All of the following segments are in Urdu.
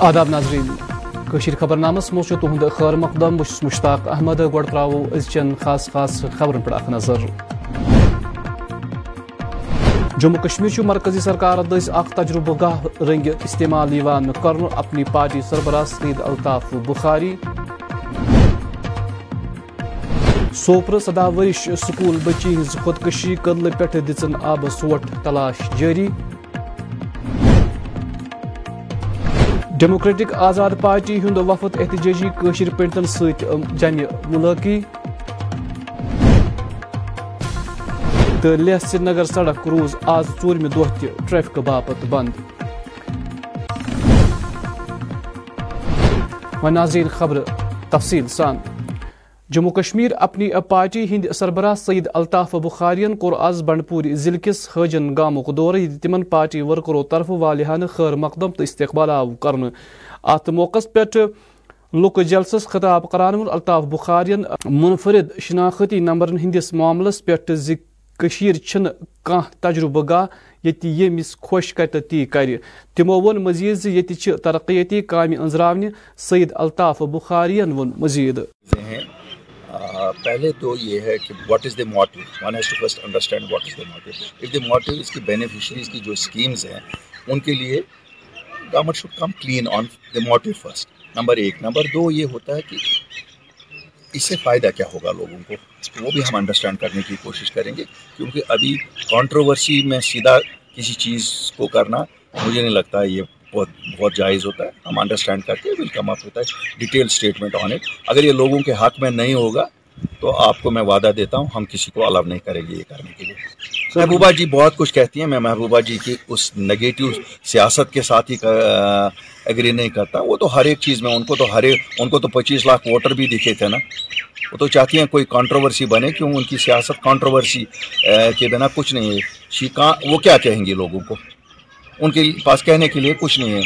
آداب ناظرین کشیر خبر نامس خبرنامس تہد خیر مقدم بس مشتاق احمد گرو از چین خاص خاص خبرن اخ نظر جموں کشمیر مرکزی سرکار دس اخ تجربہ گاہ رنگ استعمال یا کور اپنی پارٹی سربراہ سید الطاف بخاری سوپر سدہ ورش سکول بچی ہز خودکشی کدل پہ آب سوٹ تلاش جاری ڈیموکریٹک آزاد پارٹی ہند وفد احتجاجی ست جمہ ملاقی تو لہ سری نگر سڑک روز آزم دہ خبر باپ سان جموں کشمیر اپنی پارٹی ہند سربراہ سید الطاف بخارین کور آز بنڈپور ضلع کس حاجن كام دور تم پارٹی ورکرو طرفہ والحانہ خیر مقدم تو استقبال آو کر ات موقع پہ لک جلسس خطاب كران الطاف بخارین منفرد شناختی نمبرن ہندس معاملس پہ زن کھانا تجربہ گاہ یتہ یمس خوش کر تی کر تمو ون مزید وزید ترقیتی کام انزرا سید الطاف بخارین بخاری وزید پہلے تو یہ ہے کہ what is the motive one has to first understand what is the motive of the motive اس کی بینیفیشریز کی جو اسکیمز ہیں ان کے لیے government should come clean on the motive first number ایک نمبر دو یہ ہوتا ہے کہ اس سے فائدہ کیا ہوگا لوگوں کو وہ بھی ہم انڈرسٹینڈ کرنے کی کوشش کریں گے کیونکہ ابھی کانٹروورسی میں سیدھا کسی چیز کو کرنا مجھے نہیں لگتا ہے یہ بہت بہت جائز ہوتا ہے ہم انڈرسٹینڈ کرتے ہیں ویلکم اپ ہوتا ہے ڈیٹیل اسٹیٹمنٹ آن اٹ اگر یہ لوگوں کے حق میں نہیں ہوگا تو آپ کو میں وعدہ دیتا ہوں ہم کسی کو الاؤ نہیں کریں گے یہ کرنے کے لیے محبوبہ جی بہت کچھ کہتی ہیں میں محبوبہ جی کی اس نگیٹیو سیاست کے ساتھ ہی اگری نہیں کرتا وہ تو ہر ایک چیز میں ان کو تو ہر ایک ان کو تو پچیس لاکھ ووٹر بھی دکھے تھے نا وہ تو چاہتی ہیں کوئی کانٹروورسی بنے کیوں ان کی سیاست کانٹروورسی کے بنا کچھ نہیں ہے وہ کیا کہیں گی لوگوں کو ان کے پاس کہنے کے لیے کچھ نہیں ہے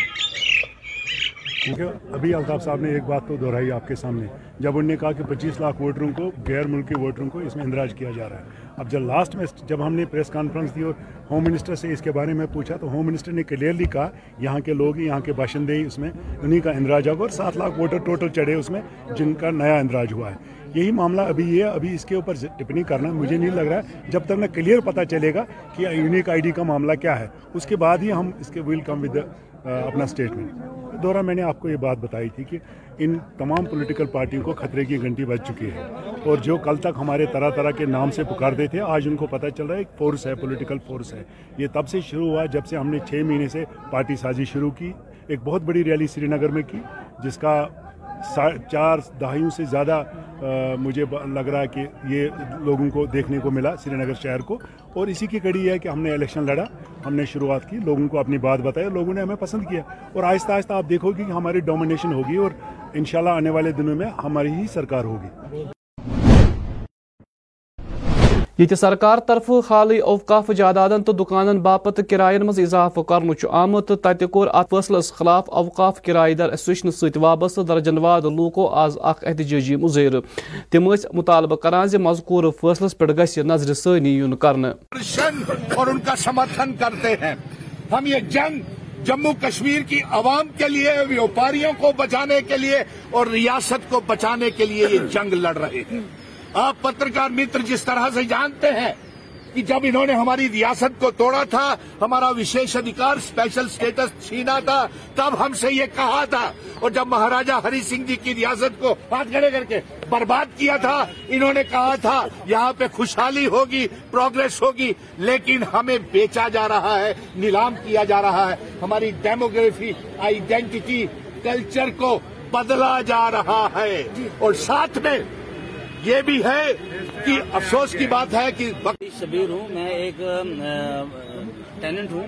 کیونکہ ابھی الطاف صاحب نے ایک بات تو دہرائی آپ کے سامنے جب انہوں نے کہا کہ پچیس لاکھ ووٹروں کو غیر ملکی ووٹروں کو اس میں اندراج کیا جا رہا ہے اب جب لاسٹ میں جب ہم نے پریس کانفرنس دی اور ہوم منسٹر سے اس کے بارے میں پوچھا تو ہوم منسٹر نے کلیئرلی کہا یہاں کے لوگ یہاں کے باشندے ہی اس میں انہیں کا اندراج ہوگا اور سات لاکھ ووٹر ٹوٹل چڑھے اس میں جن کا نیا اندراج ہوا ہے یہی معاملہ ابھی یہ ہے ابھی اس کے اوپر ٹپنی کرنا مجھے نہیں لگ رہا ہے جب تک میں کلیئر پتا چلے گا کہ یونیک آئی ڈی کا معاملہ کیا ہے اس کے بعد ہی ہم اس کے ویل کم ود اپنا اسٹیٹمنٹ دورہ میں نے آپ کو یہ بات بتائی تھی کہ ان تمام پولیٹیکل پارٹیوں کو خطرے کی گھنٹی بچ چکی ہے اور جو کل تک ہمارے طرح طرح کے نام سے پکارتے تھے آج ان کو پتہ چل رہا ہے ایک فورس ہے پولیٹیکل فورس ہے یہ تب سے شروع ہوا جب سے ہم نے چھ مہینے سے پارٹی سازی شروع کی ایک بہت بڑی ریلی سری نگر میں کی جس کا چار دہائیوں سے زیادہ مجھے لگ رہا ہے کہ یہ لوگوں کو دیکھنے کو ملا سری نگر شہر کو اور اسی کی کڑی ہے کہ ہم نے الیکشن لڑا ہم نے شروعات کی لوگوں کو اپنی بات بتایا لوگوں نے ہمیں پسند کیا اور آہستہ آہستہ آپ دیکھو گی کہ ہماری ڈومینیشن ہوگی اور انشاءاللہ آنے والے دنوں میں ہماری ہی سرکار ہوگی یہ سرکار طرف حالی اوقاف جادادن تو دکانن باپت کرائن مز اضافہ آمت چمت تت ات فیصلس خلاف اوقاف کرائے ست وابستہ درجن واد لوکو آز اخ احتجاجی مظہر تم اِس مطالبہ کران مضکور فیصلے نظر نظرثی یون کرن جنگ اور ان کا سمرتھن کرتے ہیں ہم یہ جنگ جموں کشمیر کی عوام کے لیے ویوپاریوں کو بچانے کے لیے اور ریاست کو بچانے کے لیے یہ جنگ لڑ رہے ہیں آپ پترکار جس طرح سے جانتے ہیں کہ جب انہوں نے ہماری ریاست کو توڑا تھا ہمارا وشیش ادھکار اسپیشل اسٹیٹس چھینا تھا تب ہم سے یہ کہا تھا اور جب مہاراجا ہری سنگھ جی کی ریاست کو ہاتھ گڑے کر کے برباد کیا تھا انہوں نے کہا تھا یہاں پہ خوشحالی ہوگی پروگرس ہوگی لیکن ہمیں بیچا جا رہا ہے نیلام کیا جا رہا ہے ہماری ڈیموگرافی آئیڈینٹی کلچر کو بدلا جا رہا ہے جی۔ اور ساتھ میں یہ بھی ہے کہ افسوس کی بات ہے کہ شبیر ہوں میں ایک ٹیننٹ ہوں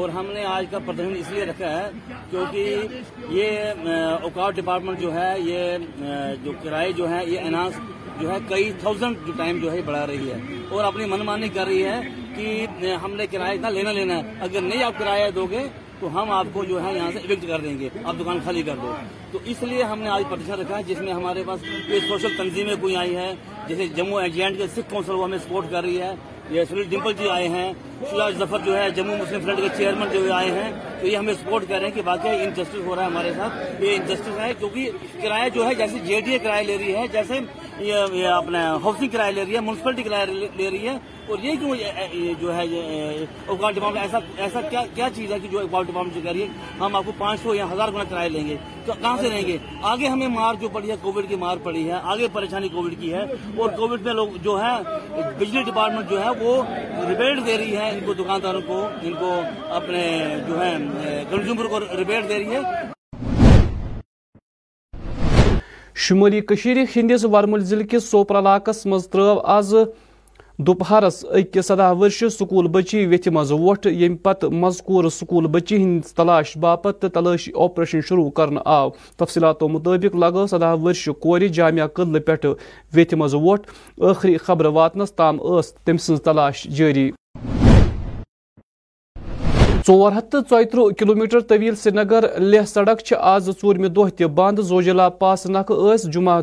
اور ہم نے آج کا پردرشن اس لیے رکھا ہے کیونکہ یہ اوکا ڈپارٹمنٹ جو ہے یہ جو کرائے جو ہے یہ اناس جو ہے کئی تھاؤزینڈ ٹائم جو ہے بڑھا رہی ہے اور اپنی منمانی کر رہی ہے کہ ہم نے کرایہ اتنا لینا لینا ہے اگر نہیں آپ کرایہ دو گے تو ہم آپ کو جو ہے یہاں سے ایوکٹ کر دیں گے آپ دکان خالی کر دو تو اس لیے ہم نے آج پرشن رکھا ہے جس میں ہمارے پاس کوئی سوشل تنظیمیں کوئی آئی ہیں جیسے جموں کے سکھ کونسل وہ ہمیں سپورٹ کر رہی ہے یہ سنیل ڈمپل جی آئے ہیں شاش ظفر جو ہے جموں مسلم فرنٹ کے چیئرمین جو آئے ہیں تو یہ ہمیں سپورٹ کر رہے ہیں کہ واقعی انجسٹس ہو رہا ہے ہمارے ساتھ یہ انجسٹس ہے کیونکہ کرایہ جو ہے جیسے جے ڈی اے کرایہ لے رہی ہے جیسے یہ ہاؤسنگ کرایہ لے رہی ہے میونسپلٹی کرایہ لے رہی ہے اور یہ کیوں جو ہے اوگار ڈپارٹمنٹ کیا چیز ہے کہ جو اقبال ڈپارٹمنٹ کہہ رہی ہے ہم آپ کو پانچ سو یا ہزار گنا کرایہ لیں گے تو کہاں سے لیں گے آگے ہمیں مار جو پڑی ہے کووڈ کی مار پڑی ہے آگے پریشانی کووڈ کی ہے اور کووڈ میں لوگ جو ہے بجلی ڈپارٹمنٹ جو ہے وہ ریبیٹ دے رہی ہے ان ان کو کو کو کو دکانداروں اپنے جو ہے ہے کنزیومر دے رہی شمالی کشیر ہندس ورمل ضلع کس سوپر مز منتو آز دوپہرس اکس سدہ ورش سکول بچی ویت مز ووٹ یم پتہ مذکور سکول بچی ہند تلاش باپت تلاشی آپریشن شروع آو تفصیلاتو مطابق لگا سدہ ورش کور جامعہ قدل پہ پھ مز ووٹری خبر واتنس تام تم سن تلاش جاری ژور ثتہ چویتر کلو میٹر طویل سری نگر لیہہ سڑک چھِ آز ژوٗرمہِ دۄہ تہِ بنٛد زوجلا پاس نکھٕ نخ جمعہ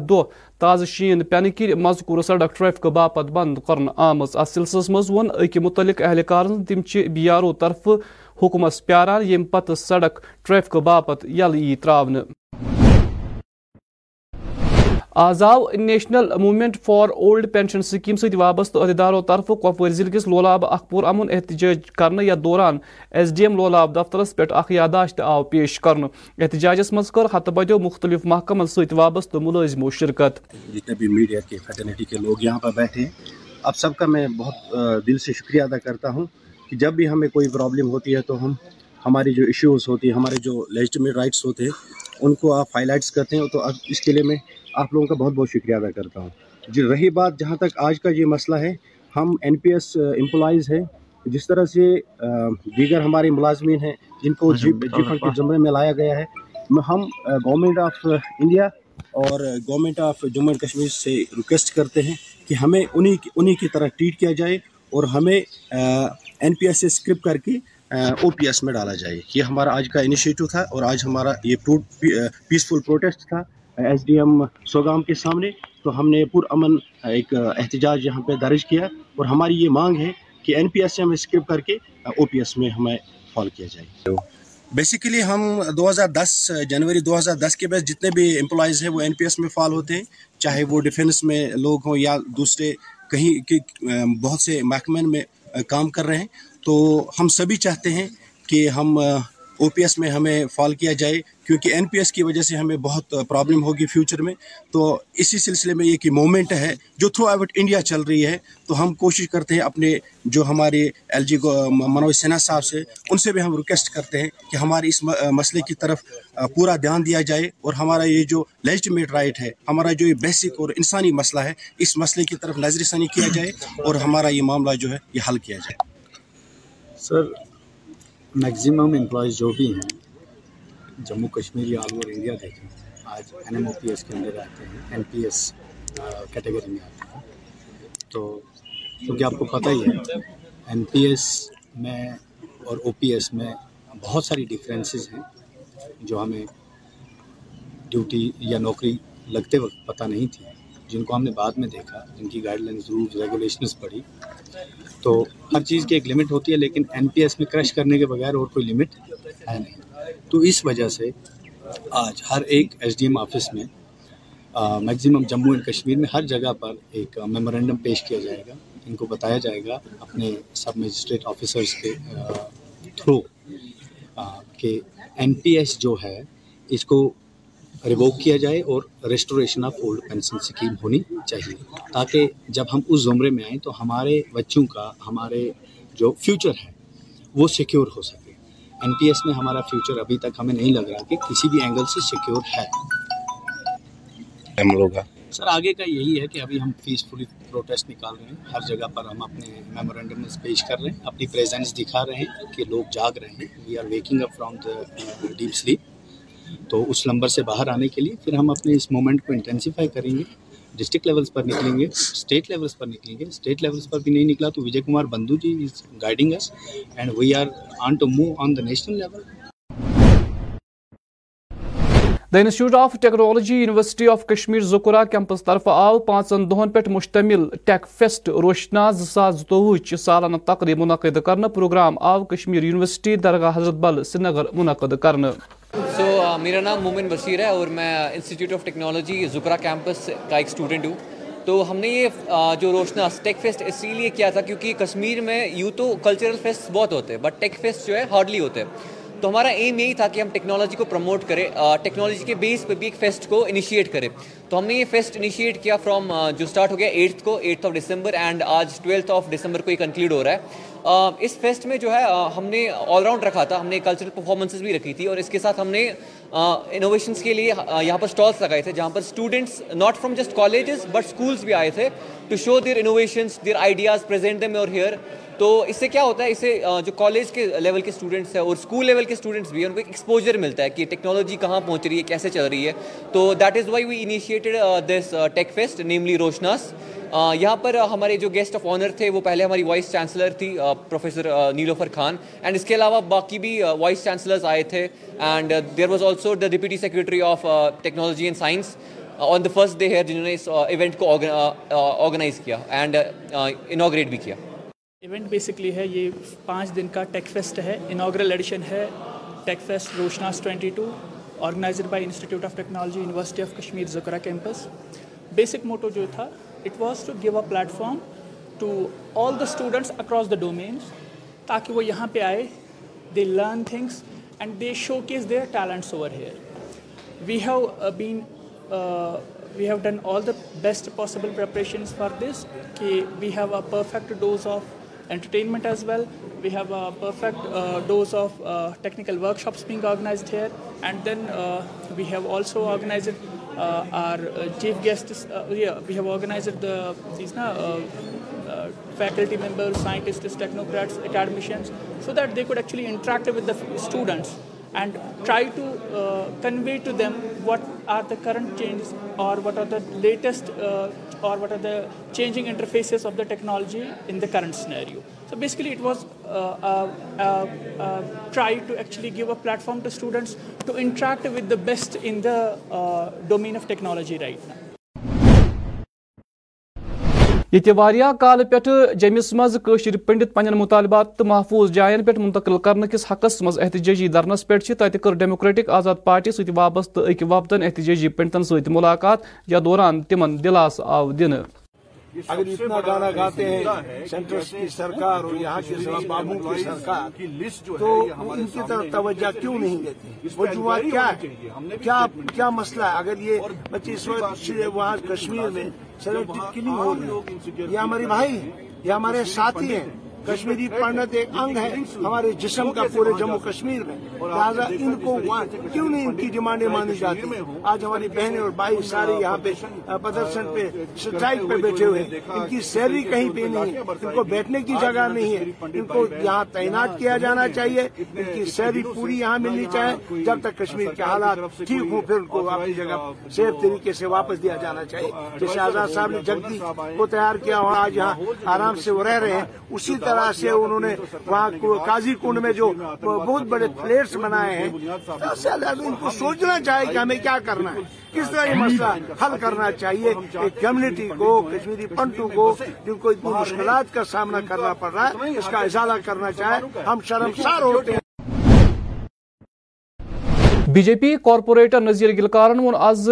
تازٕ شیٖن شین کِنۍ مذکور سڑک باپتھ بنٛد کرنہٕ آمٕژ بند سلسلس منٛز ووٚن سلسلہس مُتعلِق اہلکارن تِم چھِ بی آر او طرفہٕ حكمس پیاران ییٚمہِ پتہٕ سڑک ٹریفکہ باپتھ یلہٕ یی ترٛاونہٕ آزاو national movement for old pension scheme ست وابستہ عہدیداروں طرف کپور ضلع کس لولاب اخ پر امن احتجاج کرنے یا دوران ایس ڈی ایم لولاب دفترس پھر اخ یاداشت آو پیش احتجاجس احتجاجی مزہ ہت بدیو مختلف محکمن سات وابستہ ملازم و شرکت جتنے بھی میڈیا کے لوگ یہاں پر بیٹھے ہیں اب سب کا میں بہت دل سے شکریہ ادا کرتا ہوں کہ جب بھی ہمیں کوئی پرابلم ہوتی ہے تو ہم ہماری جو ایشوز ہوتی ہیں ہمارے جو رائٹس ہوتے ہیں ان کو آپ ہائی لائٹس کرتے ہیں تو اس کے لیے میں آپ لوگوں کا بہت بہت شکریہ ادا کرتا ہوں جی رہی بات جہاں تک آج کا یہ مسئلہ ہے ہم این پی ایس امپلائیز ہیں جس طرح سے دیگر ہمارے ملازمین ہیں جن کو جی فنڈ کے جمعے میں لایا گیا ہے ہم گورنمنٹ آف انڈیا اور government of Jammu and Kashmir سے ریکویسٹ کرتے ہیں کہ ہمیں انہی انہی کی طرح ٹریٹ کیا جائے اور ہمیں این پی ایس سے اسکرپ کر کے او پی ایس میں ڈالا جائے یہ ہمارا آج کا انیشیٹو تھا اور آج ہمارا یہ پیسفل پروٹیسٹ تھا ایس ڈی ایم سوگام کے سامنے تو ہم نے پرامن ایک احتجاج یہاں پہ درج کیا اور ہماری یہ مانگ ہے کہ این پی ایس سے ہم اسکپ کر کے او پی ایس میں ہمیں فال کیا جائے بیسیکلی ہم دو ہزار دس جنوری دو ہزار دس کے بعد جتنے بھی امپلائیز ہیں وہ این پی ایس میں فال ہوتے ہیں چاہے وہ ڈیفینس میں لوگ ہوں یا دوسرے کہیں بہت سے محکمے میں کام کر رہے ہیں تو ہم سبھی چاہتے ہیں کہ ہم او پی ایس میں ہمیں فال کیا جائے کیونکہ این پی ایس کی وجہ سے ہمیں بہت پرابلم ہوگی فیوچر میں تو اسی سلسلے میں یہ کہ مومنٹ ہے جو تھرو آؤٹ انڈیا چل رہی ہے تو ہم کوشش کرتے ہیں اپنے جو ہمارے ایل جی منوج سنہا صاحب سے ان سے بھی ہم ریکویسٹ کرتے ہیں کہ ہمارے اس مسئلے کی طرف پورا دھیان دیا جائے اور ہمارا یہ جو لیجٹیٹ رائٹ ہے ہمارا جو یہ بیسک اور انسانی مسئلہ ہے اس مسئلے کی طرف نظر ثانی کیا جائے اور ہمارا یہ معاملہ جو ہے یہ حل کیا جائے سر میکزیمم امپلائیز جو بھی ہیں جموں کشمیر یا آل اوور انڈیا دیکھیں آج N M O P S کے اندر آتے ہیں این پی ایس کیٹیگری میں آتے ہیں تو کیونکہ آپ کو پتہ ہی ہے این پی ایس میں اور او پی ایس میں بہت ساری ڈیفرینسز ہیں جو ہمیں ڈیوٹی یا نوکری لگتے وقت پتہ نہیں تھی جن کو ہم نے بعد میں دیکھا جن کی گائیڈ لائنز رولز ریگولیشنز پڑھی تو ہر چیز کی ایک لمٹ ہوتی ہے لیکن این پی ایس میں کرش کرنے کے بغیر اور کوئی لمٹ ہے نہیں تو اس وجہ سے آج ہر ایک ایس ڈی ایم آفس میں میگزیمم جموں اینڈ کشمیر میں ہر جگہ پر ایک میمورینڈم پیش کیا جائے گا ان کو بتایا جائے گا اپنے سب مجسٹریٹ آفیسرس کے تھرو کہ این پی ایس جو ہے اس کو ریووک کیا جائے اور restoration of old pension scheme ہونی چاہیے تاکہ جب ہم اس زمرے میں آئیں تو ہمارے بچوں کا ہمارے جو فیوچر ہے وہ سیکیور ہو سکے این پی ایس میں ہمارا فیوچر ابھی تک ہمیں نہیں لگ رہا کہ کسی بھی اینگل سے سیکیور ہے سر آگے کا یہی ہے کہ ابھی ہم فیس فلی پروٹیسٹ نکال رہے ہیں ہر جگہ پر ہم اپنے میمورینڈم پیش کر رہے ہیں اپنی پریزنس دکھا رہے ہیں کہ لوگ جاگ رہے ہیں we are waking up slip تو اس نمبر سے باہر آنے کے لیے پھر ہم اپنے اس مومنٹ کو انٹینسیفائی کریں گے ڈسٹرک لیولس پر نکلیں گے اسٹیٹ لیولس پر نکلیں گے اسٹیٹ لیولس پر بھی نہیں نکلا تو Vijay Kumar Bindu ji is guiding us and we are on to move on the national level the institute of technology university of Kashmir Zakura campus طرف آو پانچن دہن پہ مشتمل ٹیک فیسٹ روشنا زاس زتوہ سالانہ تقریب منعقد کرنے پروگرام آو کشمیر یونیورسٹی درگاہ حضرت بل سری نگر منعقد کرنے میرا نام مومن بشیر ہے اور میں institute of technology Zakura campus کا ایک اسٹوڈنٹ ہوں تو ہم نے یہ جو روشنا ٹیک فیسٹ اسی لیے کیا تھا کیونکہ کشمیر میں یوں تو کلچرل فیسٹ بہت ہوتے ہیں بٹ ٹیک فیسٹ جو ہے ہارڈلی ہوتے ہیں تو ہمارا ایم یہی تھا کہ ہم ٹیکنالوجی کو پروموٹ کریں ٹیکنالوجی کے بیس پہ بھی ایک فیسٹ کو انیشیٹ کریں تو ہم نے یہ فیسٹ انیشیٹ کیا فرام جو اسٹارٹ ہو گیا ایٹتھ کو ایٹتھ آف ڈسمبر اینڈ آج ٹویلتھ آف ڈسمبر کو یہ کنکلیوڈ ہو رہا ہے اس فیسٹ میں جو ہے ہم نے آل راؤنڈ رکھا تھا ہم نے کلچرل پرفارمنسز بھی رکھی تھی اور اس کے ساتھ ہم نے انوویشنس کے لیے یہاں پر اسٹالس لگائے تھے جہاں پر students not from just colleges but schools بھی آئے تھے to show their innovations their ideas present them اور ہیئر تو اس سے کیا ہوتا ہے اسے جو کالج کے لیول کے اسٹوڈنٹس ہیں اور اسکول لیول کے اسٹوڈنٹس بھی ان کو ایکسپوجر ملتا ہے کہ ٹیکنالوجی کہاں پہنچ رہی ہے کیسے چل رہی ہے تو that is why we initiated this tech fest namely روشناس یہاں پر ہمارے جو گیسٹ آف آنر تھے وہ پہلے ہماری وائس چانسلر تھی پروفیسر نیلوفر خان اینڈ اس کے علاوہ باقی بھی وائس چانسلرز آئے تھے and there was also the deputy secretary of technology and science on the first day ہے جنہوں نے اس ایونٹ کو آرگنائز کیا اینڈ انوگریٹ بھی کیا ایونٹ بیسکلی ہے یہ پانچ دن کا ٹیک فیسٹ ہے اناگرل ایڈیشن ہے tech fest Roshnas to organized by institute of technology university of Kashmir Zakura campus basic motto جو تھا it was to give a platform to all the students across the domains تاکہ وہ یہاں پہ آئے they learn things and they showcase their talents over here we have been we have done all the best possible preparations for this کہ we have a perfect dose of entertainment as well we have a perfect dose of technical workshops being organized here and then we have also organized Uh, our uh, chief guests, uh, we have organized these faculty members, scientists, technocrats, academicians, so that they could actually interact with the students and try to convey to them what are the current changes or what are the latest or what are the changing interfaces of the technology in the current scenario. So basically it was try to actually give a platform to students to interact with the best in the domain of technology right یہ واریاہ کال پہ جمس مزر پنڈت پن مطالبات تو محفوظ جائن پہ منتقل کرنے کس حقس مز احتجاجی درنس پہ تک کر ڈیموکریٹک آزاد پارٹی ستھ وابستہ اک وفدن احتجاجی پنڈتن ست ملاقات یا دوران تم دلاس آو دنہ اگر اتنا گانا گاتے ہیں کی سرکار اور یہاں کے کی لسٹ تو ان کی طرف توجہ کیوں نہیں دیتے وجوہات کیا ہے کیا مسئلہ ہے اگر یہ اس وقت وہاں کشمیر میں سلیکٹ رہی ہے یہ ہمارے بھائی ہیں یہ ہمارے ساتھی ہیں کشمیری پرنت ایک انگ ہے ہمارے جسم کا پورے جموں کشمیر میں ان ان کو وہاں کیوں نہیں کی ڈیمانڈیں ماننی ہیں آج ہماری بہنیں اور بھائی سارے یہاں پہ پردرشن پہ پہ بیٹھے ہوئے ہیں ان کی سیلری کہیں پہ نہیں ہے ان کو بیٹھنے کی جگہ نہیں ہے ان کو یہاں تعینات کیا جانا چاہیے ان کی سیلری پوری یہاں ملنی چاہیے جب تک کشمیر کے حالات ٹھیک ہوں پھر ان کو اپنی جگہ سیف طریقے سے واپس دیا جانا چاہیے جیسے آزاد صاحب نے جگدی کو تیار کیا ہوا آج یہاں آرام سے وہ رہ رہے ہیں اسی طرح سے انہوں نے وہاں قاضی کنڈ میں جو بہت بڑے پلیٹس بنائے ہیں ان کو سوچنا چاہیے کہ ہمیں کیا کرنا ہے کس طرح یہ مسئلہ حل کرنا چاہیے ایک کمیونٹی کو کشمیری پنٹو کو جن کو اتنی مشکلات کا سامنا کرنا پڑ رہا ہے اس کا اشارہ کرنا چاہے ہم شرمسار ہوتے ہیں B J P corporator Nazir گلکارن ون آز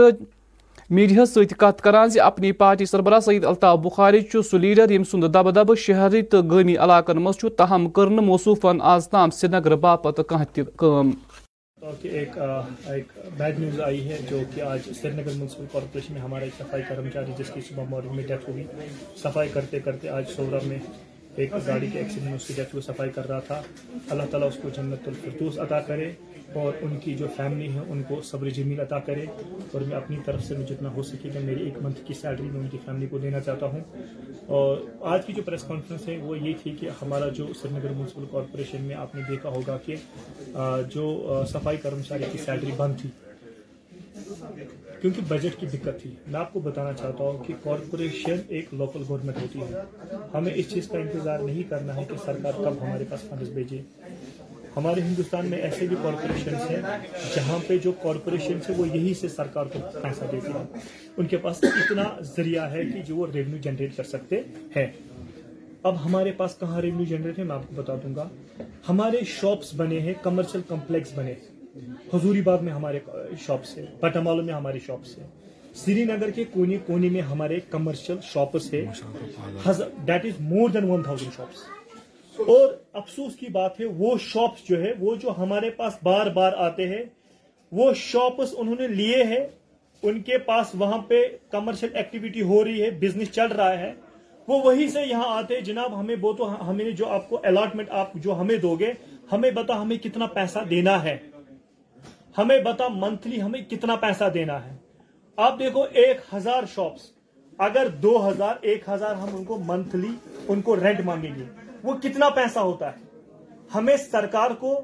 میڈیاہس ست کت کران زی اپنی پارٹی سربراہ سعید الطاف بخاری سہ لیڈر یم سند دب دب شہری تو گامی علاقن مز تاہم کرن موصوفن آز تام سری نگر باپت کھانا تہ کم کہ ایک ایک بیڈ نیوز آئی ہے جو کہ آج سری نگر میونسپل کارپوریشن میں ہمارا ایک صفائی کرمچاری جس کی صبح مارننگ میں ڈیتھ ہوئی صفائی کرتے کرتے آج سورہ میں ایک گاڑی کے ایکسیڈنٹ میں اس کی ڈیتھ کو صفائی کر رہا تھا اللہ تعالیٰ اس کو جنت الفردوس عطا کرے اور ان کی جو فیملی ہے ان کو صبر جمیل عطا کرے اور میں اپنی طرف سے جتنا ہو سکے میں میری ایک منتھ کی سیلری میں ان کی فیملی کو دینا چاہتا ہوں اور آج کی جو پریس کانفرنس ہے وہ یہ تھی کہ ہمارا جو سری نگر میونسپل کارپوریشن میں آپ نے دیکھا ہوگا کہ جو صفائی کرمچاری کی سیلری بند تھی کیونکہ بجٹ کی دقت تھی میں آپ کو بتانا چاہتا ہوں کہ کارپوریشن ایک لوکل گورنمنٹ ہوتی ہے ہمیں اس چیز کا انتظار نہیں کرنا ہے کہ سرکار کب ہمارے پاس فنڈز بھیجے ہمارے ہندوستان میں ایسے بھی کارپوریشن ہیں جہاں پہ جو ہیں وہ یہی سے سرکار کو پیسہ دیتی ہے ان کے پاس اتنا ذریعہ ہے کہ جو وہ ریونیو جنریٹ کر سکتے ہیں اب ہمارے پاس کہاں ریونیو جنریٹ ہے میں آپ کو بتا دوں گا ہمارے شاپس بنے ہیں کمرشل کمپلیکس بنے ہیں حضوری باغ میں ہمارے شاپ سے بٹامالو میں ہمارے شاپس سری نگر کے کونی کونی میں ہمارے کمرشل شاپس ہے اور افسوس کی بات ہے وہ شاپس جو ہے وہ جو ہمارے پاس بار بار آتے ہیں وہ شاپس انہوں نے لیے ہیں ان کے پاس وہاں پہ کمرشل ایکٹیویٹی ہو رہی ہے بزنس چل رہا ہے وہ وہی سے یہاں آتے ہیں جناب ہمیں وہ تو ہمیں جو آپ کو الاٹمنٹ ہمیں دو گے ہمیں بتا ہمیں کتنا پیسہ دینا ہے ہمیں بتا منتھلی ہمیں کتنا پیسہ دینا ہے آپ دیکھو ایک ہزار شاپس اگر دو ہزار ایک ہزار ہم ان کو منتھلی ان کو رینٹ مانگیں گے وہ کتنا پیسہ ہوتا ہے ہمیں سرکار کو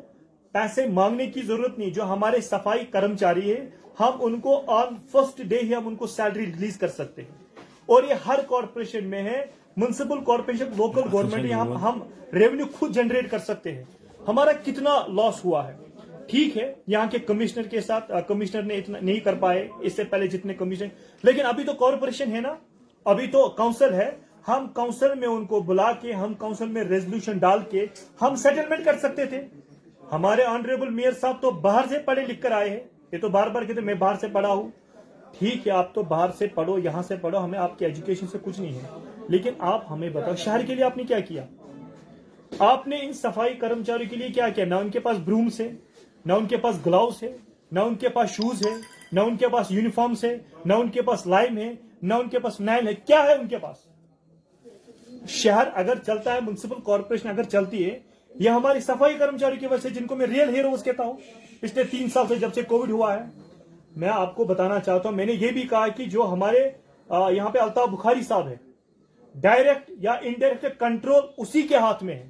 پیسے مانگنے کی ضرورت نہیں جو ہمارے صفائی کرمچاری ہے ہم ان کو آن فرسٹ ڈے ہی ہم ان کو سیلری ریلیز کر سکتے ہیں اور یہ ہر کارپوریشن میں ہے منسپل کارپوریشن لوکل گورنمنٹ ہم ریونیو خود جنریٹ کر سکتے ہیں ہمارا کتنا لاس ہوا ہے ٹھیک ہے یہاں کے کمشنر کے ساتھ کمشنر نے اتنا نہیں کر پائے اس سے پہلے جتنے کمشن لیکن ابھی تو کارپوریشن ہے نا ابھی تو کاؤنسل ہے ہم کاؤنسل میں ان کو بلا کے ہم کاؤنسل میں ریزولوشن ڈال کے ہم سیٹلمنٹ کر سکتے تھے ہمارے آنریبل میئر صاحب تو باہر سے پڑھے لکھ کر آئے ہیں یہ تو بار بار کہتے میں باہر سے پڑھا ہوں ٹھیک ہے آپ تو باہر سے پڑھو یہاں سے پڑھو ہمیں آپ کے ایجوکیشن سے کچھ نہیں ہے لیکن آپ ہمیں بتاؤ شہر کے لیے آپ نے کیا کیا آپ نے ان صفائی کرمچاری کے لیے کیا کیا نہ ان کے پاس برس ہیں نہ ان کے پاس گلاوز ہے نہ ان کے پاس شوز ہے نہ ان کے پاس یونیفارمس نہ ان کے پاس لائم ہے نہ ان کے پاس نائل ہے کیا ہے ان کے پاس شہر اگر چلتا ہے منسپل کارپوریشن اگر چلتی ہے یہ ہماری صفائی کرمچاری کے سے جن کو میں ریئل ہیروز کہتا ہوں پچھلے تین سال سے جب سے کووڈ ہوا ہے میں آپ کو بتانا چاہتا ہوں میں نے یہ بھی کہا کہ جو ہمارے یہاں پہ الطاف بخاری صاحب ہے ڈائریکٹ یا انڈائریکٹ کنٹرول اسی کے ہاتھ میں ہے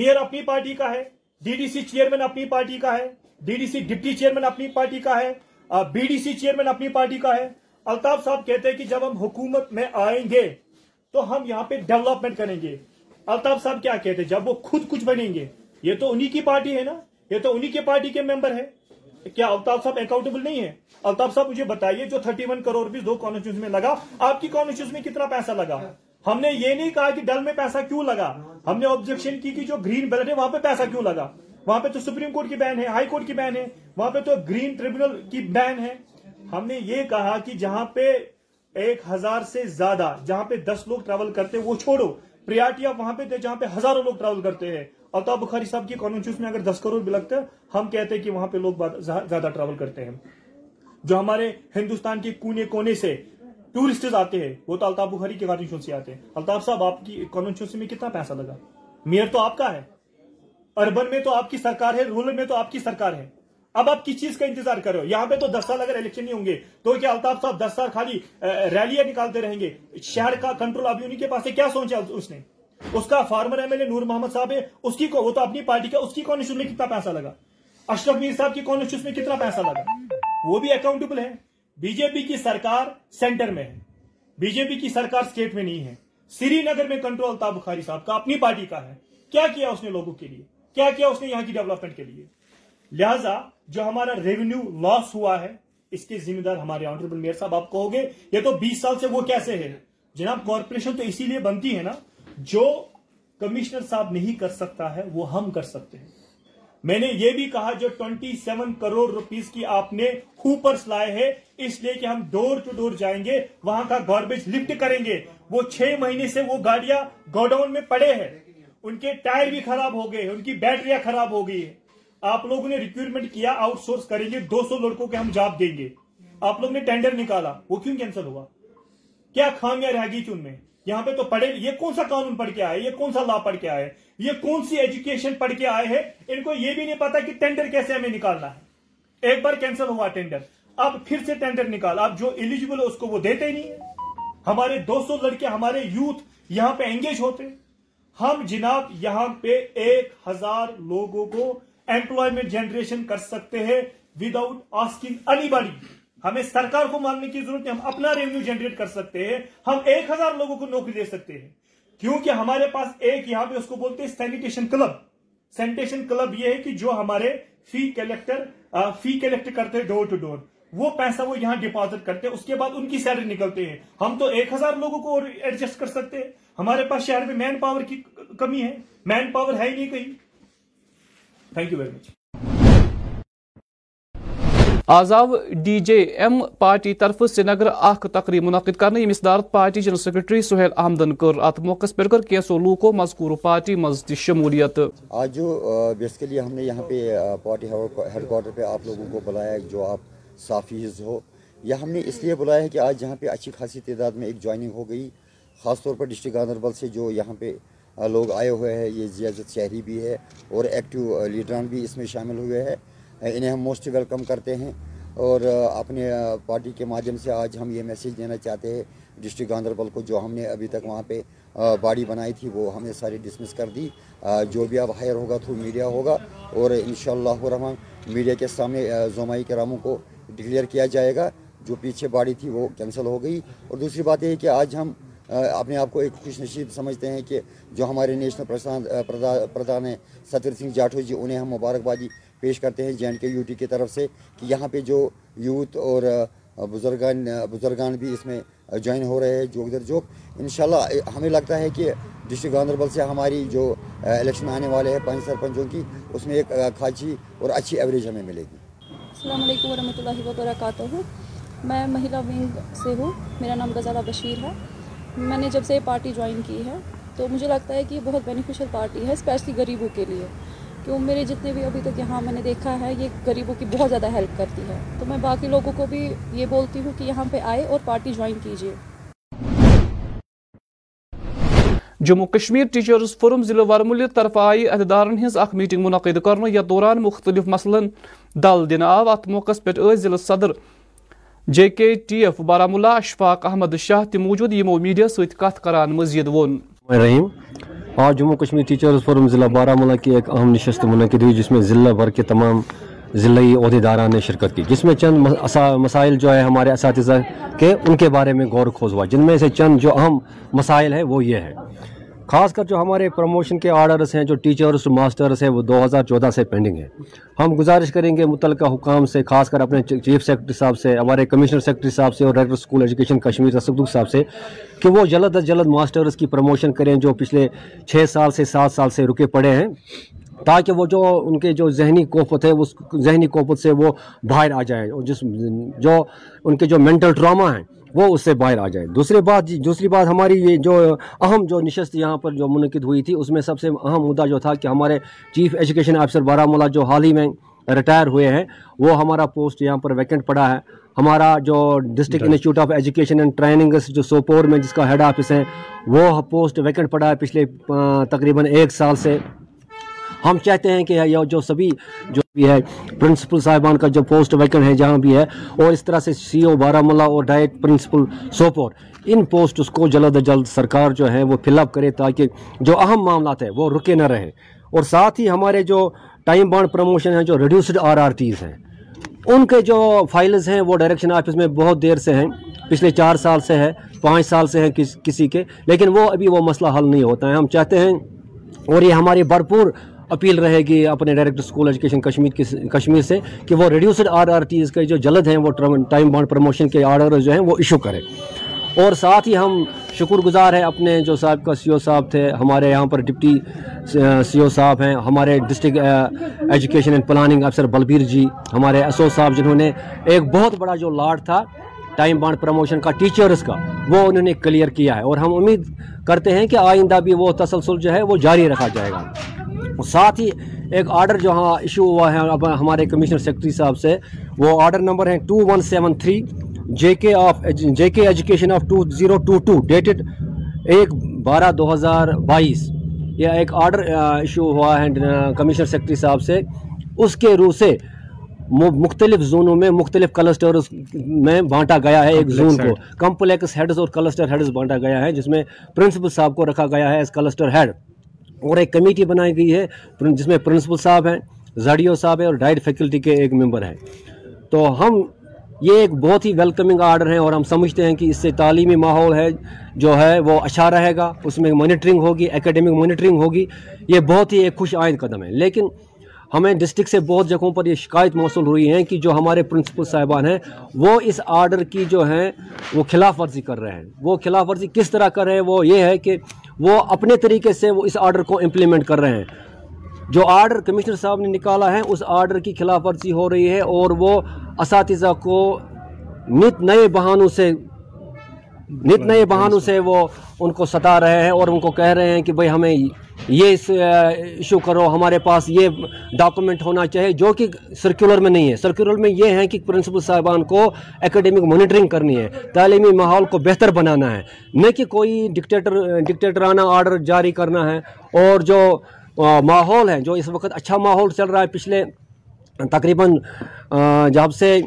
میئر اپنی پارٹی کا ہے ڈی ڈی سی چیئرمین اپنی پارٹی کا ہے D D C deputy chairman اپنی پارٹی کا ہے بی ڈی سی چیئرمین اپنی پارٹی کا ہے الطاف صاحب کہتے ہیں کہ جب ہم حکومت میں آئیں گے تو ہم یہاں پہ ڈیولپمنٹ کریں گے الطاف صاحب کیا کہتے ہیں جب وہ خود کچھ بنیں گے یہ تو انہی کی پارٹی ہے نا یہ تو انہی کی پارٹی کے ممبر ہے کیا الطاف صاحب اکاؤنٹیبل نہیں ہے الطاف صاحب مجھے بتائیے جو 31 کروڑ روپیز دو کانسٹیچیوس میں لگا آپ کی میں کتنا پیسہ لگا ہم نے یہ نہیں کہا کہ ڈل میں پیسہ کیوں لگا ہم نے کی کہ جو گرین بیلٹ ہے وہاں پہ پیسہ کیوں لگا وہاں پہ تو سپریم کورٹ کی بین ہے ہائی کورٹ کی بین ہے وہاں پہ تو گرین کی بین ہے ہم نے یہ کہا کہ جہاں پہ ایک ہزار سے زیادہ جہاں پہ دس لوگ ٹریول کرتے وہ چھوڑو پریارٹی آپ وہاں پہ جہاں پہ ہزاروں لوگ ٹریول کرتے ہیں اور تا بخاری صاحب کی میں اگر دس کروڑ بھی لگتے ہم کہتے ہیں کہ وہاں پہ لوگ زیادہ ٹریول کرتے ہیں جو ہمارے ہندوستان کے کونے کونے سے آتے ہیں وہ تو الطاف بخاری کے سے آتے ہیں الطاف صاحب آپ کی کانسٹیوسی میں کتنا پیسہ لگا میئر تو آپ کا ہے اربن میں تو آپ کی سرکار ہے رورل میں تو آپ کی سرکار ہے اب آپ کس چیز کا انتظار کر رہے ہو یہاں پہ تو دس سال اگر الیکشن نہیں ہوں گے تو کیا الطاف صاحب دس سال خالی ریلیاں نکالتے رہیں گے شہر کا کنٹرول آپ انہیں کے پاس ہے کیا سوچا اس نے اس کا former M L Noor Mohammad sahib ہے اس کی وہ تو اپنی پارٹی کا اس کی کانسٹیوشن میں کتنا پیسہ لگا اشرف میر صاحب کی میں کتنا پیسہ لگا وہ بھی اکاؤنٹیبل ہے بی جے پی کی سرکار سینٹر میں ہے بی جے پی کی سرکار سٹیٹ میں نہیں ہے سری نگر میں کنٹرول بخاری صاحب کا اپنی پارٹی کا ہے کیا کیا اس نے لوگوں کے لیے کیا کیا اس نے یہاں کی کے لیے لہٰذا جو ہمارا ریونیو لاس ہوا ہے اس کے ذمہ دار ہمارے آنریبل میئر صاحب آپ یہ تو بیس سال سے وہ کیسے ہے جناب کارپوریشن تو اسی لیے بنتی ہے نا جو کمشنر صاحب نہیں کر سکتا ہے وہ ہم کر سکتے ہیں میں نے یہ بھی کہا جو 27 سیون کروڑ روپیز کی آپ نے اوپر لائے ہیں اس لیے کہ ہم ڈور ٹو ڈور جائیں گے وہاں کا گاربیج لفٹ کریں گے وہ چھ مہینے سے وہ گاڑیاں گوڈاؤن میں پڑے ہیں ان کے ٹائر بھی خراب ہو گئے ان کی بیٹریاں خراب ہو گئی ہیں آپ لوگوں نے ریکیورمنٹ کیا آؤٹ سورس کریں گے دو سو لڑکوں کے ہم جاب دیں گے آپ لوگ نے ٹینڈر نکالا وہ کیوں کینسل ہوا کیا خامیاں رہ گئی تھی ان میں یہاں پہ تو پڑھے یہ کون سا قانون پڑھ کے آئے یہ کون سا لا پڑھ کے آئے یہ کون سی ایجوکیشن پڑھ کے آئے ہیں ان کو یہ بھی نہیں پتا کہ ٹینڈر کیسے ہمیں نکالنا ہے ایک بار کینسل ہوا ٹینڈر ٹینڈر اب پھر سے نکال اب جو ایلیجیبل اس کو وہ دیتے نہیں ہے ہمارے دو سو لڑکے ہمارے یوتھ یہاں پہ انگیج ہوتے ہم جناب یہاں پہ ایک ہزار لوگوں کو امپلوائمنٹ جنریشن کر سکتے ہیں وداؤٹ آسکنگ اینی بڑی ہمیں سرکار کو ماننے کی ضرورت ہے ہم اپنا ریونیو جنریٹ کر سکتے ہیں ہم ایک ہزار لوگوں کو نوکری دے سکتے ہیں کیونکہ ہمارے پاس ایک یہاں پہ اس کو بولتے ہیں سینیٹیشن کلب سینیٹیشن کلب یہ ہے کہ جو ہمارے فی کلیکٹر فی کلیکٹ کرتے ہیں ڈور ٹو ڈور وہ پیسہ وہ یہاں ڈپازٹ کرتے ہیں اس کے بعد ان کی سیلری نکلتے ہیں ہم تو ایک ہزار لوگوں کو ایڈجسٹ کر سکتے ہیں ہمارے پاس شہر میں مین پاور کی کمی ہے مین پاور ہے ہی نہیں کہیں thank you very much آزاو D J M party طرف سری نگر آخ تقریب منعقد کرنے پارٹی جنرل سیکرٹری سہیل آمدن کر موقع کر مذکور پارٹی مزتی شمولیت آج جو بیسیکلی ہم نے یہاں پہ ہیڈ کوارٹر پہ آپ لوگوں کو بلایا جو آپ صافیز ہو یہ ہم نے اس لیے بلایا ہے کہ آج یہاں پہ اچھی خاصی تعداد میں ایک جوائننگ ہو گئی خاص طور پر ڈسٹرک گاندربل سے جو یہاں پہ لوگ آئے ہوئے ہیں یہ زیادت شہری بھی ہے اور ایکٹیو لیڈران بھی اس میں شامل ہوئے ہیں انہیں ہم موسٹ ویلکم کرتے ہیں اور اپنے پارٹی کے مادھیم سے آج ہم یہ میسیج دینا چاہتے ہیں ڈسٹرک گاندربل کو جو ہم نے ابھی تک وہاں پہ باڑی بنائی تھی وہ ہم نے ساری ڈسمس کر دی جو بھی اب ہائر ہوگا تھرو میڈیا ہوگا اور انشاءاللہ شاء میڈیا کے سامنے زومائی کراموں کو ڈکلیئر کیا جائے گا جو پیچھے باڑی تھی وہ کینسل ہو گئی اور دوسری بات یہ ہے کہ آج ہم اپنے آپ کو ایک خوش نشید سمجھتے ہیں کہ جو ہمارے نیشنل پردھان ہیں ستر سنگھ جاٹھو جی انہیں ہم مبارکبادی پیش کرتے ہیں J and K U T کی طرف سے کہ یہاں پہ جو یوتھ اور بزرگان بزرگان بھی اس میں جوائن ہو رہے ہیں جو ادھر جو انشاءاللہ ہمیں لگتا ہے کہ ڈسٹرک گاندربل سے ہماری جو الیکشن آنے والے ہیں پانچ سرپنچوں کی اس میں ایک خاصی اور اچھی ایوریج ہمیں ملے گی السلام علیکم ورحمۃ اللہ وبرکاتہ ہوں میں مہیلا ونگ سے ہوں میرا نام غزالہ بشیر ہے میں نے جب سے یہ پارٹی جوائن کی ہے تو مجھے لگتا ہے کہ یہ بہت بینیفیشل پارٹی ہے اسپیشلی غریبوں کے لیے کہ وہ میرے جتنے بھی ابھی تک یہاں میں نے دیکھا ہے یہ غریبوں کی بہت زیادہ ہیلپ کرتی ہے تو میں باقی لوگوں کو بھی یہ بولتی ہوں کہ یہاں پہ آئے اور پارٹی جوائن کیجئے جموں کشمیر ٹیچرز فورم ضلع ورمل طرف آئی عہدیدارن ہز اخ میٹنگ منعقد کرنے یا دوران مختلف مسلن دل دن آو ات موقع پہ ضلع صدر J K T F Baramulla Ashfaq Ahmad Shah تی موجود یمو میڈیا ست کت کران مزید ون آج جموں کشمیر ٹیچرز فورم ضلع بارہ ملا کی ایک اہم نشست منعقد ہوئی جس میں ضلع بھر کے تمام ضلعی عہدیداران نے شرکت کی جس میں چند مسائل جو ہے ہمارے اساتذہ کے ان کے بارے میں غور کھوز ہوا جن میں سے چند جو اہم مسائل ہیں وہ یہ ہیں خاص کر جو ہمارے پروموشن کے آرڈرس ہیں جو ٹیچرس اور ماسٹرس ہیں وہ دو ہزار چودہ سے پینڈنگ ہیں ہم گزارش کریں گے متعلقہ حکام سے خاص کر اپنے چیف سیکرٹری صاحب سے ہمارے کمشنر سیکرٹری صاحب سے اور ڈائریکٹر اسکول ایجوکیشن کشمیر رسد صاحب سے کہ وہ جلد از جلد ماسٹرس کی پروموشن کریں جو پچھلے چھ سال سے سات سال سے رکے پڑے ہیں تاکہ وہ جو ان کے جو ذہنی کوفت ہے اس ذہنی کوفت سے وہ باہر آ جائیں اور جس جو ان کے جو مینٹل ٹراما ہیں وہ اس سے باہر آ جائے دوسری بات جی، دوسری بات ہماری یہ جو اہم جو نشست یہاں پر جو منعقد ہوئی تھی اس میں سب سے اہم مدعا جو تھا کہ ہمارے chief education officer Baramulla جو حال ہی میں ریٹائر ہوئے ہیں وہ ہمارا پوسٹ یہاں پر ویکنٹ پڑا ہے ہمارا جو district institute of education and training جو سوپور میں جس کا ہیڈ آفس ہے وہ پوسٹ ویکنٹ پڑا ہے پچھلے تقریباً ایک سال سے ہم چاہتے ہیں کہ یہ جو سبھی جو بھی ہے پرنسپل صاحبان کا جو پوسٹ ویکن ہے جہاں بھی ہے اور اس طرح سے سی او بارہ ملا اور ڈائٹ پرنسپل سوپور ان پوسٹس کو جلد از جلد سرکار جو ہے وہ فل اپ کرے تاکہ جو اہم معاملات ہیں وہ رکے نہ رہیں اور ساتھ ہی ہمارے جو ٹائم بانڈ پروموشن ہیں جو ریڈیوسڈ آر آر ٹیز ہیں ان کے جو فائلز ہیں وہ ڈائریکشن آفس میں بہت دیر سے ہیں پچھلے چار سال سے ہے پانچ سال سے ہیں کسی کے لیکن وہ ابھی وہ مسئلہ حل نہیں ہوتا ہے ہم چاہتے ہیں اور یہ ہماری بھرپور اپیل رہے گی اپنے director school education Kashmir Kashmir سے کہ وہ ریڈیوسڈ آر آر ٹیز کے جو جلد ہیں وہ ٹائم بانڈ پروموشن کے آر جو ہیں وہ ایشو کرے اور ساتھ ہی ہم شکر گزار ہیں اپنے جو صاحب کا سی او صاحب تھے ہمارے یہاں پر ڈپٹی سی او صاحب ہیں ہمارے ڈسٹرکٹ ایجوکیشن اینڈ پلاننگ افسر بلبیر جی ہمارے ایس او صاحب جنہوں نے ایک بہت بڑا جو لاٹ تھا ٹائم بانڈ پروموشن کا ٹیچرز کا وہ انہوں نے کلیئر کیا ہے اور ہم امید کرتے ہیں کہ آئندہ بھی وہ تسلسل جو ہے وہ جاری رکھا جائے گا اور ساتھ ہی ایک آرڈر جو ہاں ایشو ہوا ہے ہمارے کمیشنر سیکرٹری صاحب سے وہ آرڈر نمبر ہیں two one seven three J K of J K education of two two two zero dated ایک بارہ دو ہزار بائیس یہ ایک آرڈر ایشو ہوا ہے کمشنر سیکرٹری صاحب سے اس کے روح سے مختلف زونوں میں مختلف کلسٹر میں بانٹا گیا ہے ایک زون کو کمپلیکس ہیڈز اور کلسٹر ہیڈز بانٹا گیا ہے جس میں پرنسپل صاحب کو رکھا گیا ہے ایز کلسٹر ہیڈ اور ایک کمیٹی بنائی گئی ہے جس میں پرنسپل صاحب ہیں ز صاحب ہیں اور ڈائٹ فیکلٹی کے ایک ممبر ہیں تو ہم یہ ایک بہت ہی ویلکمنگ آرڈر ہیں اور ہم سمجھتے ہیں کہ اس سے تعلیمی ماحول ہے جو ہے وہ اچھا رہے گا اس میں مانیٹرنگ ہوگی اکیڈمک مانیٹرنگ ہوگی یہ بہت ہی ایک خوش آئند قدم ہے لیکن ہمیں ڈسٹرکٹ سے بہت جگہوں پر یہ شکایت موصول ہوئی ہیں کہ جو ہمارے پرنسپل صاحبان ہیں وہ اس آرڈر کی جو ہیں وہ خلاف ورزی کر رہے ہیں وہ خلاف ورزی کس طرح کر رہے ہیں وہ یہ ہے کہ وہ اپنے طریقے سے وہ اس آرڈر کو امپلیمنٹ کر رہے ہیں جو آرڈر کمشنر صاحب نے نکالا ہے اس آرڈر کی خلاف ورزی ہو رہی ہے اور وہ اساتذہ کو نت نئے بہانوں سے نت نئے بہانوں سے وہ ان کو ستا رہے ہیں اور ان کو کہہ رہے ہیں کہ بھئی ہمیں یہ ایشو کرو ہمارے پاس یہ ڈاکومنٹ ہونا چاہیے جو کہ سرکولر میں نہیں ہے سرکولر میں یہ ہے کہ پرنسپل صاحبان کو اکیڈیمک مانیٹرنگ کرنی ہے تعلیمی ماحول کو بہتر بنانا ہے نہ کہ کوئی ڈکٹیٹر ڈکٹیٹرانہ آرڈر جاری کرنا ہے اور جو ماحول ہے جو اس وقت اچھا ماحول چل رہا ہے پچھلے تقریباً جب سے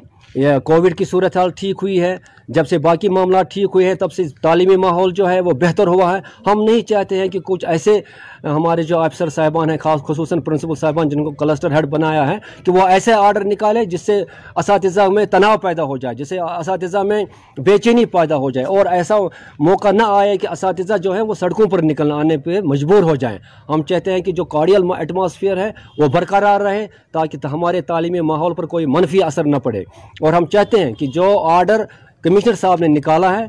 کووڈ کی صورتحال ٹھیک ہوئی ہے جب سے باقی معاملات ٹھیک ہوئے ہیں تب سے تعلیمی ماحول جو ہے وہ بہتر ہوا ہے ہم نہیں چاہتے ہیں کہ کچھ ایسے ہمارے جو آفسر صاحبان ہیں خاص خصوصاً پرنسپل صاحبان جن کو کلسٹر ہیڈ بنایا ہے کہ وہ ایسے آرڈر نکالے جس سے اساتذہ میں تناؤ پیدا ہو جائے جس سے اساتذہ میں بے چینی پیدا ہو جائے اور ایسا موقع نہ آئے کہ اساتذہ جو ہے وہ سڑکوں پر نکل آنے پہ مجبور ہو جائیں ہم چاہتے ہیں کہ جو کارڈیل ایٹماسفیئر ہے وہ برقرار رہے تاکہ ہمارے تعلیمی ماحول پر کوئی منفی اثر نہ پڑے اور ہم چاہتے ہیں کہ جو آرڈر کمشنر صاحب نے نکالا ہے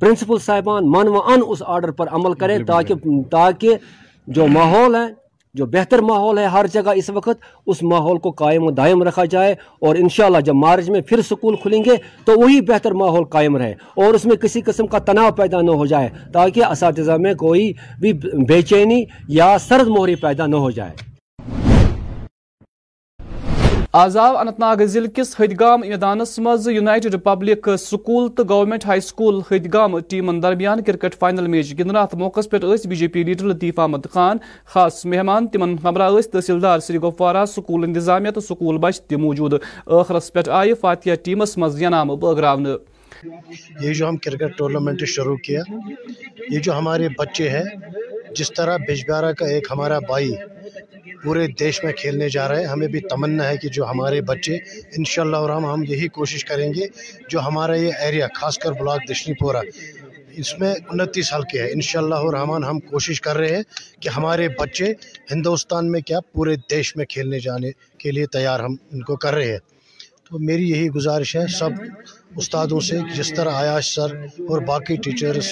پرنسپل صاحبان من و ان اس آرڈر پر عمل جی، کریں تاکہ تاکہ جو ماحول ہے جو بہتر ماحول ہے ہر جگہ اس وقت اس ماحول کو قائم و دائم رکھا جائے اور انشاءاللہ جب مارچ میں پھر سکول کھلیں گے تو وہی بہتر ماحول قائم رہے اور اس میں کسی قسم کا تناؤ پیدا نہ ہو جائے تاکہ اساتذہ میں کوئی بھی بے چینی یا سرد مہری پیدا نہ ہو جائے آز اننت ناگ ضلع کس ہدگام میدانس مز یونائٹڈ رپبلک سکول تو گورنمنٹ ہائی سکول ہدگام ٹیمن درمیان کرکٹ فائنل میچ ات موقع پہ B J P leader Latif Ahmad Khan خاص مہمان تمہرہ ہمراہ تحصیلدار سری گفوارہ سکول انتظامیہ تو سکول بچ موجود اخرس پہ آئی فاتحہ ٹیمس مز انعام بگر یہ جو ہم کرکٹ ٹورنامنٹ شروع کیا یہ جو ہمارے بچے ہیں جس طرح بجبارہ کا ایک ہمارا بھائی پورے دیش میں کھیلنے جا رہے ہیں ہمیں بھی تمنا ہے کہ جو ہمارے بچے انشاءاللہ اور ہم ہم یہی کوشش کریں گے جو ہمارا یہ ایریا خاص کر بلاک دشنی پورہ اس میں انتیس حلقے کے ہیں انشاءاللہ اور اللہ ہم کوشش کر رہے ہیں کہ ہمارے بچے ہندوستان میں کیا پورے دیش میں کھیلنے جانے کے لیے تیار ہم ان کو کر رہے ہیں تو میری یہی گزارش ہے سب استادوں سے جس طرح آیاش سر اور باقی ٹیچرز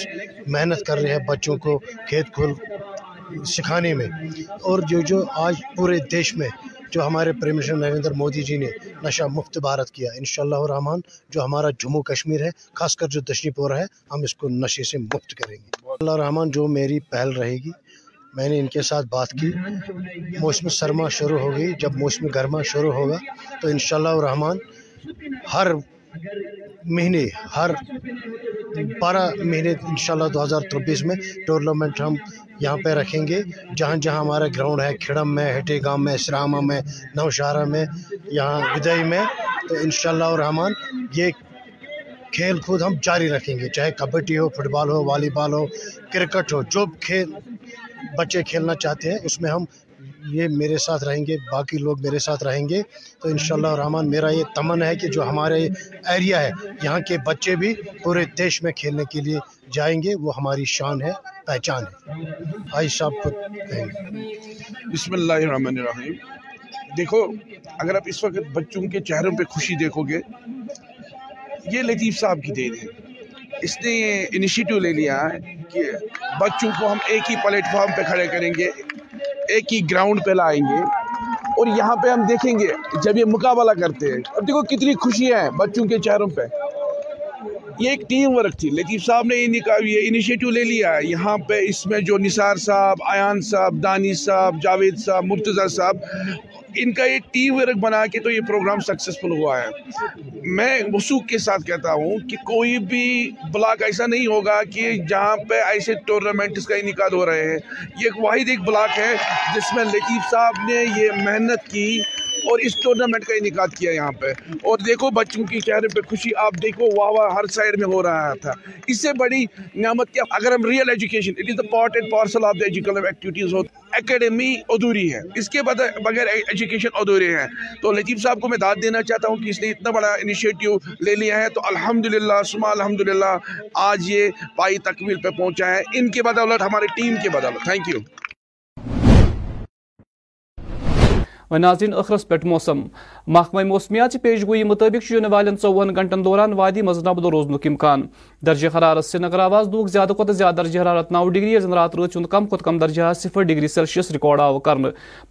محنت کر رہے ہیں بچوں کو کھیت کھل سکھانے میں اور جو جو آج پورے دیش میں جو ہمارے پریم منسٹر نریندر مودی جی نے نشہ مفت بھارت کیا انشاءاللہ الرحمن جو ہمارا جموں کشمیر ہے خاص کر جو دشنی پورہ ہے ہم اس کو نشے سے مفت کریں گے اللہ الرحمن جو میری پہل رہے گی میں نے ان کے ساتھ بات کی موسم سرما شروع ہو گئی جب موسم گرما شروع ہوگا تو انشاءاللہ الرحمن ہر مہینے ہر بارہ مہینے انشاءاللہ شاء اللہ دو ہزار میں ٹورنامنٹ ہم یہاں پہ رکھیں گے جہاں جہاں ہمارا گراؤنڈ ہے کھڑم میں ہٹے گام میں اسرامہ میں نو شہرہ میں یہاں ودئی میں تو انشاءاللہ الرحمن یہ کھیل کود ہم جاری رکھیں گے چاہے کبڈی ہو فٹ بال ہو والی بال ہو کرکٹ ہو جو کھیل بچے کھیلنا چاہتے ہیں اس میں ہم یہ میرے ساتھ رہیں گے باقی لوگ میرے ساتھ رہیں گے تو انشاءاللہ رحمان میرا یہ تمن ہے کہ جو ہمارے ایریا ہے یہاں کے بچے بھی پورے دیش میں کھیلنے کے لیے جائیں گے وہ ہماری شان ہے پہچان ہے آئی صاحب کو کہیں گے بسم اللہ الرحمن الرحیم دیکھو اگر آپ اس وقت بچوں کے چہروں پہ خوشی دیکھو گے یہ لطیف صاحب کی دین ہے اس نے یہ انیشیٹو لے لیا ہے کہ بچوں کو ہم ایک ہی پلیٹ فارم پہ کھڑے کریں گے ایک ہی گراؤنڈ پہ لائیں گے اور یہاں پہ ہم دیکھیں گے جب یہ مقابلہ کرتے ہیں اب دیکھو کتنی خوشی ہیں بچوں کے چہروں پہ یہ ایک ٹیم ورک تھی لیکن صاحب نے یہ انیشیٹو لے لیا ہے یہاں پہ اس میں جو نثار صاحب ایان صاحب دانی صاحب جاوید صاحب مرتضیٰ صاحب ان کا ایک ٹیم ورک بنا کے تو یہ پروگرام سکسیسفل ہوا ہے میں وسوخ کے ساتھ کہتا ہوں کہ کوئی بھی بلاک ایسا نہیں ہوگا کہ جہاں پہ ایسے ٹورنامنٹس کا انعقاد ہو رہے ہیں یہ ایک واحد ایک بلاک ہے جس میں لطیف صاحب نے یہ محنت کی اور اس ٹورنامنٹ کا انعقاد کیا یہاں پہ اور دیکھو بچوں کی چہرے پہ خوشی آپ دیکھو واہ واہ ہر سائیڈ میں ہو رہا تھا اس سے بڑی نعمت کیا اگر ہم ریئل ایجوکیشن اکیڈمی ادھوری ہے اس کے بغیر ایجوکیشن ادھورے ہیں تو لطیف صاحب کو میں داد دینا چاہتا ہوں کہ اس نے اتنا بڑا انیشیٹو لے لیا ہے تو الحمدللہ سما الحمدللہ آج یہ پائی تکمیل پہ پہنچا ہے ان کے بدولت ہمارے ٹیم کے بدولت تھینک یو ناظرین زین اخرس پہ موسم محکمہ موسمیات چی پیش گوئی مطابق یہ وال گنٹن دوران وادی منظور روز امکان درج حرارت سے نگر آواز دوک زیادہ زیادہ درج حرارت نو ڈگری رات رات کم کھت کم درجہ صفر ڈگری سیلشیس ریکارڈ آو کر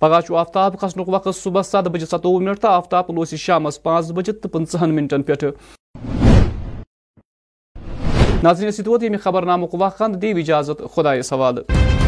پگہ آفتاب کھسن وقت صبح ست بجے ستوہ منٹ تو آفتاب لوس شام پانچ بجے تو پنچہن منٹن پہ خبر نامک وقت دی اجازت خدا سوال